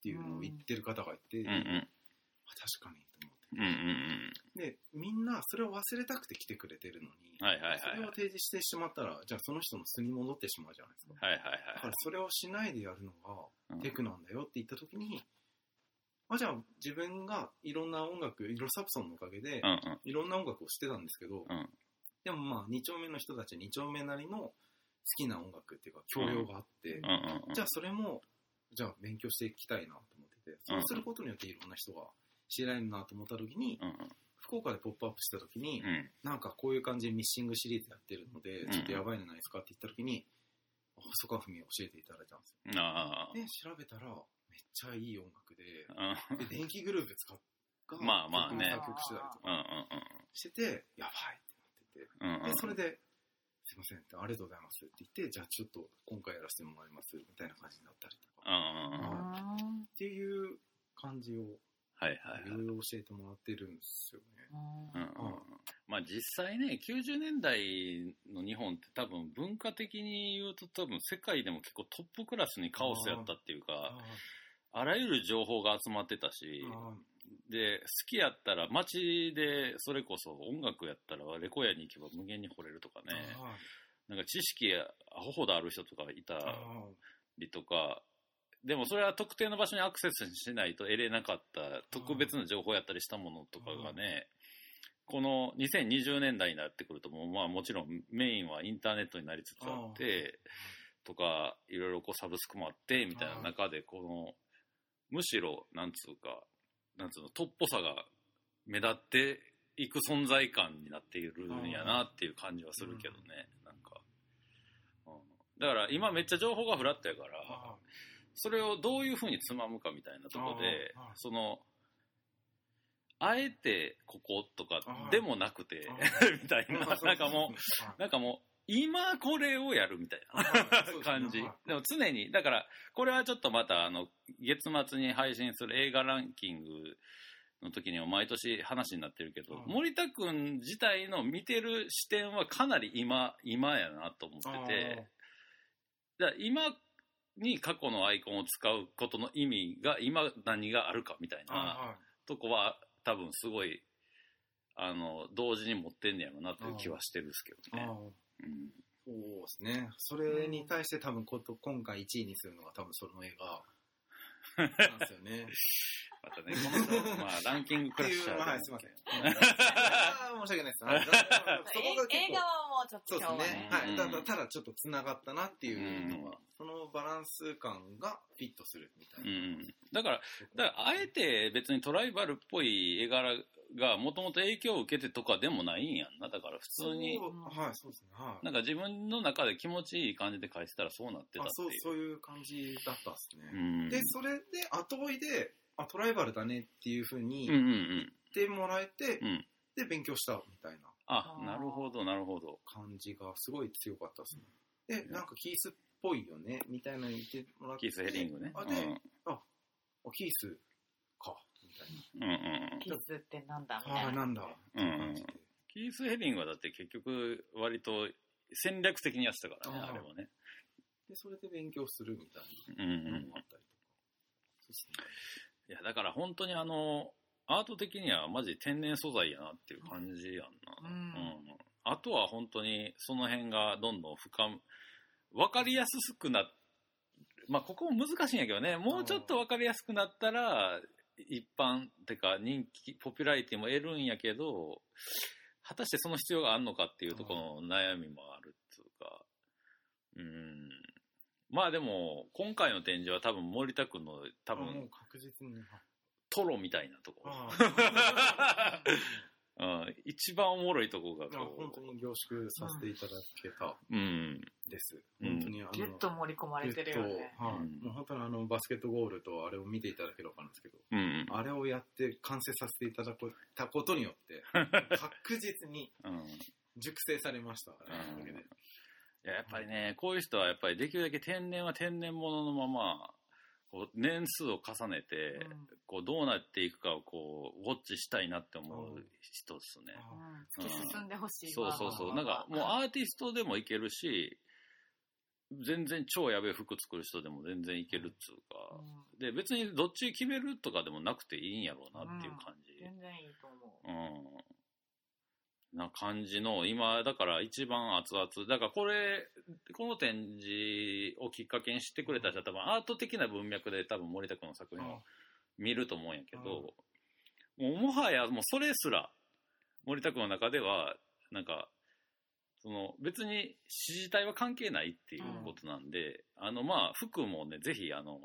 ていうのを言ってる方がいて、うんうん。あ確かにと思。うんうんうん。で、みんなそれを忘れたくて来てくれてるのに、はいはいはいそれを提示してしまったら、じゃあその人の素に戻ってしまうじゃないですか。はいはいだからそれをしないでやるのはい。がテクなんだよって言った時に、あじゃあ自分がいろんな音楽、イロサプソンのおかげでう、んうんいろんな音楽をしてたんですけど、うんでもまあ2丁目の人たち2丁目なりの好きな音楽っていうか教養があって、うんうんうん。じゃあそれも、じゃあ勉強していきたいなと思ってて、そうすることによっていろんな人が知られるなと思った時に、うん福岡でポップアップした時に、うん。なんかこういう感じでミッシングシリーズやってるので、うんちょっとやばいんじゃないですかって言った時に、細川文教えていただいたんですよ。で、調べたら、めっちゃいい音楽で、あ。で、電気グルーヴ使っが、まあまあね作曲してたりとかしてて、やばいってなってて、で、それで、すいませんって、ありがとうございますって言って、じゃあちょっと今回やらせてもらいますみたいな感じになったりとか。っていう感じをはいはいはい。いろいろ教えてもらってるんですよね。うん。うんうんまあ実際ね、90年代の日本って多分文化的に言うと多分世界でも結構トップクラスにカオスやったっていうか、あらゆる情報が集まってたし、あで、好きやったら街でそれこそ音楽やったらレコヤに行けば無限に掘れるとかね、なんか知識アホほどある人とかいたありとか、でもそれは特定の場所にアクセスしないと得れなかった特別な情報やったりしたものとかがね、この2020年代になってくるともうまあもちろんメインはインターネットになりつつあって、とかいろいろこうサブスクもあってみたいな中でこのむしろなんつうかなんつうのトップさが目立っていく存在感になっているんやなっていう感じはするけどね、なんか、うん、だから今めっちゃ情報がフラットやからあそれをどういうふうにつまむかみたいなところであーあーそのあえてこことかでもなくてあ みたいななんかもうなんかもう今これをやるみたいな感じ。でも常に、だから、これはちょっとまた、あの、月末に配信する映画ランキングの時にも毎年話になってるけど、うん。森田くん自体の見てる視点はかなり今、今やなと思ってて、だ今に過去のアイコンを使うことの意味が今何があるかみたいなとこは多分すごい、あの、同時に持ってんねやろなっていう気はしてるんですけどね。うん。そうですね。それに対して多分こと今回1位にするのが多分その映画なんですよね。またね、この人、まあ、ランキングクラッシャーで。はい、すいません。申し訳ないです。映画はもうちょっとそうですね。ね。はい。うんただ、ただちょっと繋がったなっていうのうんが、そのバランス感がフィットするみたいな。うん。だから、だからあえて別にトライバルっぽい絵柄がもともと影響を受けてとかでもないんやんな。だから普通に、そうはい、そうですね。はい。なんか自分の中で気持ちいい感じで書いてたらそうなってたあそうっていう。そういう感じだったんですね。うん。で、それで後追いで、あ、トライバルだねっていうふうにうんうんう言っん。てもらえて、うん。で、勉強したみたいなあ、なるほど、なるほど。感じがすごい強かったですね。で、なんかキースっぽいよね、みたいなの言ってもらって。キース・ヘリングね。あ、で、あ、キースたいうん。うんうんうん。キスってなんだみな。ああ、たいな。なんだ、う感じで。キース・ヘリングはだって結局割と戦略的にやってたからね、あれはね。で、それで勉強するみたいうんうんなのもあったりとか。そうですね。いや、だから本当にあの、アート的にはマジ天然素材やなっていう感じやんな。うんあとは本当にその辺がどんどん深む、わかりやすくなっ、まあここも難しいんやけどね、もうちょっとわかりやすくなったら、一般ってか人気、ポピュラリティも得るんやけど、果たしてその必要があるのかっていうところの悩みもあうん。まあでも、今回の展示は多分森田君の多分、確実に。トロみたいなとこ。あ うん、一番おもろいとこがあこ本当に凝縮させていただけたう。うん。です。うん本当にあの、ギュッと盛り込まれてるよね。はいうんもう本当にあの、バスケットゴールとあれを見ていただければわかるんですけど、うん。あれをやって完成させていただこたことによって、確実にうん。熟成されました。うんいややっぱりね、こういう人はやっぱりできるだけ天然は天然物のまま、こう年数を重ねて、うんこうどうなっていくかをこうウォッチしたいなって思う人ですね。うん突き進んでほしいわ。そうそうそう。まあなんかもうアーティストでもいけるし、全然超やべえ服作る人でも全然いけるっつうか。うんで、別にどっち決めるとかでもなくていいんやろうなっていう感じ。全然いいと思う。うん。な感じの、今、だから一番熱々。だからこれ、この展示をきっかけに知ってくれた人は多分アート的な文脈で多分森田君の作品を見ると思うんやけど、もうもはやもうそれすら、森田君の中では、なんか、その別に指示体は関係ないっていうことなんで、あのまあ服もね、ぜひあの、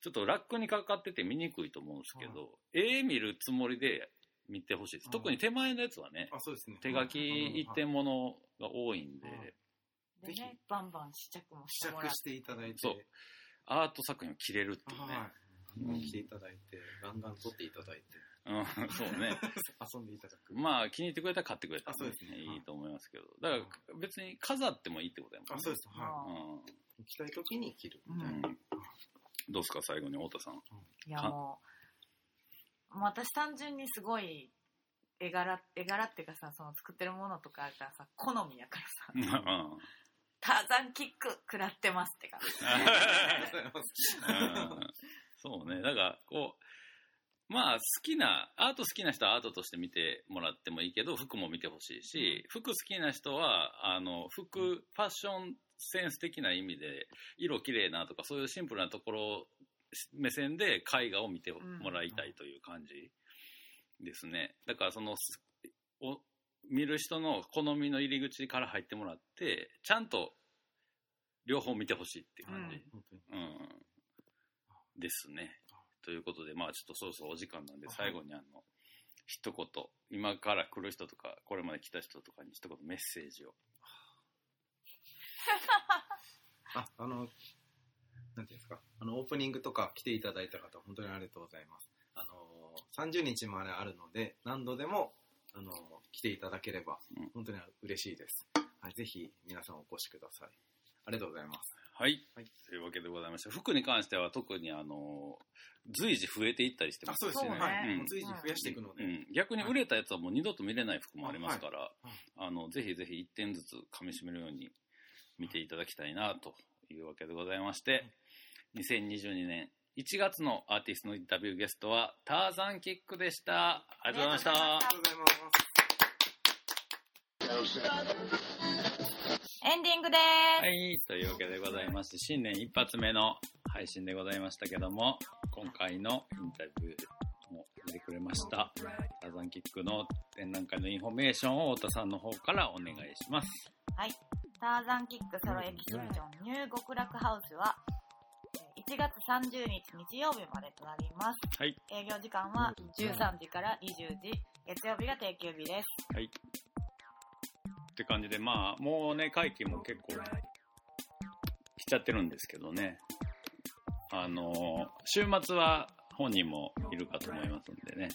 ちょっとラックにかかってて見にくいと思うんですけど、絵見るつもりで見てほしいです。うん。特に手前のやつはね、あ、そうですね。手書き一点ものが多いんで、でね、バンバン試着もし試てもらっ着していただいて、そう。アート作品を着れるっていうね。はい。来ていただいて、ガンガン撮っていただいて、うん、そうね。遊んでいただく。まあ気に入ってくれたら買ってくれたら、あそうですねいいと思いますけど。だから別に飾ってもいいってことやもんね。あ、そうです。あはーい。着たい時に着るみたいうんな。どうですか、最後に太田さん。いやもう、もう私単純にすごい絵柄、絵柄っていうかさ、その作ってるものとかがさ、好みやからさ、うんターザンキック食らってますって感じ。そうね。だから、こう、まあ、好きな、アート好きな人はアートとして見てもらってもいいけど、服も見てほしいし、服好きな人は、あの、服、ファッションセンス的な意味で、色綺麗なとか、そういうシンプルなところ、目線で絵画を見てもらいたいという感じですね。だから、その、すお見る人の好みの入り口から入ってもらって、ちゃんと両方見てほしいっていう感じ。本当に。うんですね。ということで、まあちょっとそろそろお時間なんで、最後にあの、一言、今から来る人とか、これまで来た人とかに一言メッセージを。あ、あの、なんていうんですか、あの、オープニングとか来ていただいた方、本当にありがとうございます。あの、30日まであるので、何度でも、あの、来ていただければうん、本当に嬉しいです。はい、ぜひ、皆さんお越しください。ありがとうございます。はい。はいというわけでございまして、服に関しては特にあの、随時増えていったりしてます。あそうですね。はい。うん随時増やしていくので。うん、逆に売れたやつはもう二度と見れない服もありますから、はいあの、ぜひぜひ一点ずつ噛み締めるように見ていただきたいな、というわけでございまして、2022年1月のアーティストのインタビューゲストは、ターザンキックでした。ありがとうございました。ありがとうございます。エンディングでーす。はい、というわけでございまして、新年一発目の配信でございましたけども、今回のインタビューも出てくれました、ターザンキックの展覧会のインフォメーションを太田さんの方からお願いします。はい。ターザンキック solo exhibition new 極楽ハウスは、えー1月30日日曜日までとなります。はい。営業時間は13時から20時、月曜日が定休日です。はい。って感じで、まあ、もうね、会期も結構、来ちゃってるんですけどね。あの、週末は本人もいるかと思いますんでね。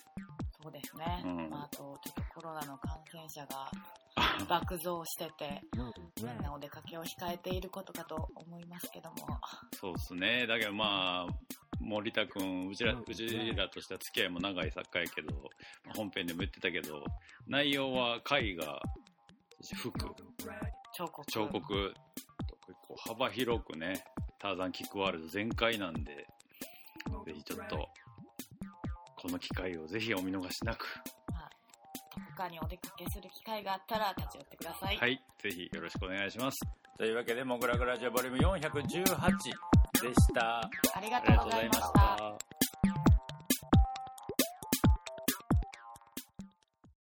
そうですね。うんまあ、あと、ちょっとコロナの感染者が爆増してて、みんなお出かけを控えていることかと思いますけども。そうですね。だけどまあ、森田くん、うちら、うちらとしては付き合いも長い作家やけど、まあ本編でも言ってたけど、内容は絵画、そして服、彫刻。彫刻と結構幅広くね、ターザンキックワールド全開なんで、ぜひちょっと、この機会をぜひお見逃しなく、まあ、どこかにお出かけする機会があったら立ち寄ってください。はい、ぜひよろしくお願いします。というわけで、モグラグラジオボリューム418でした。ありがとうございまし。た。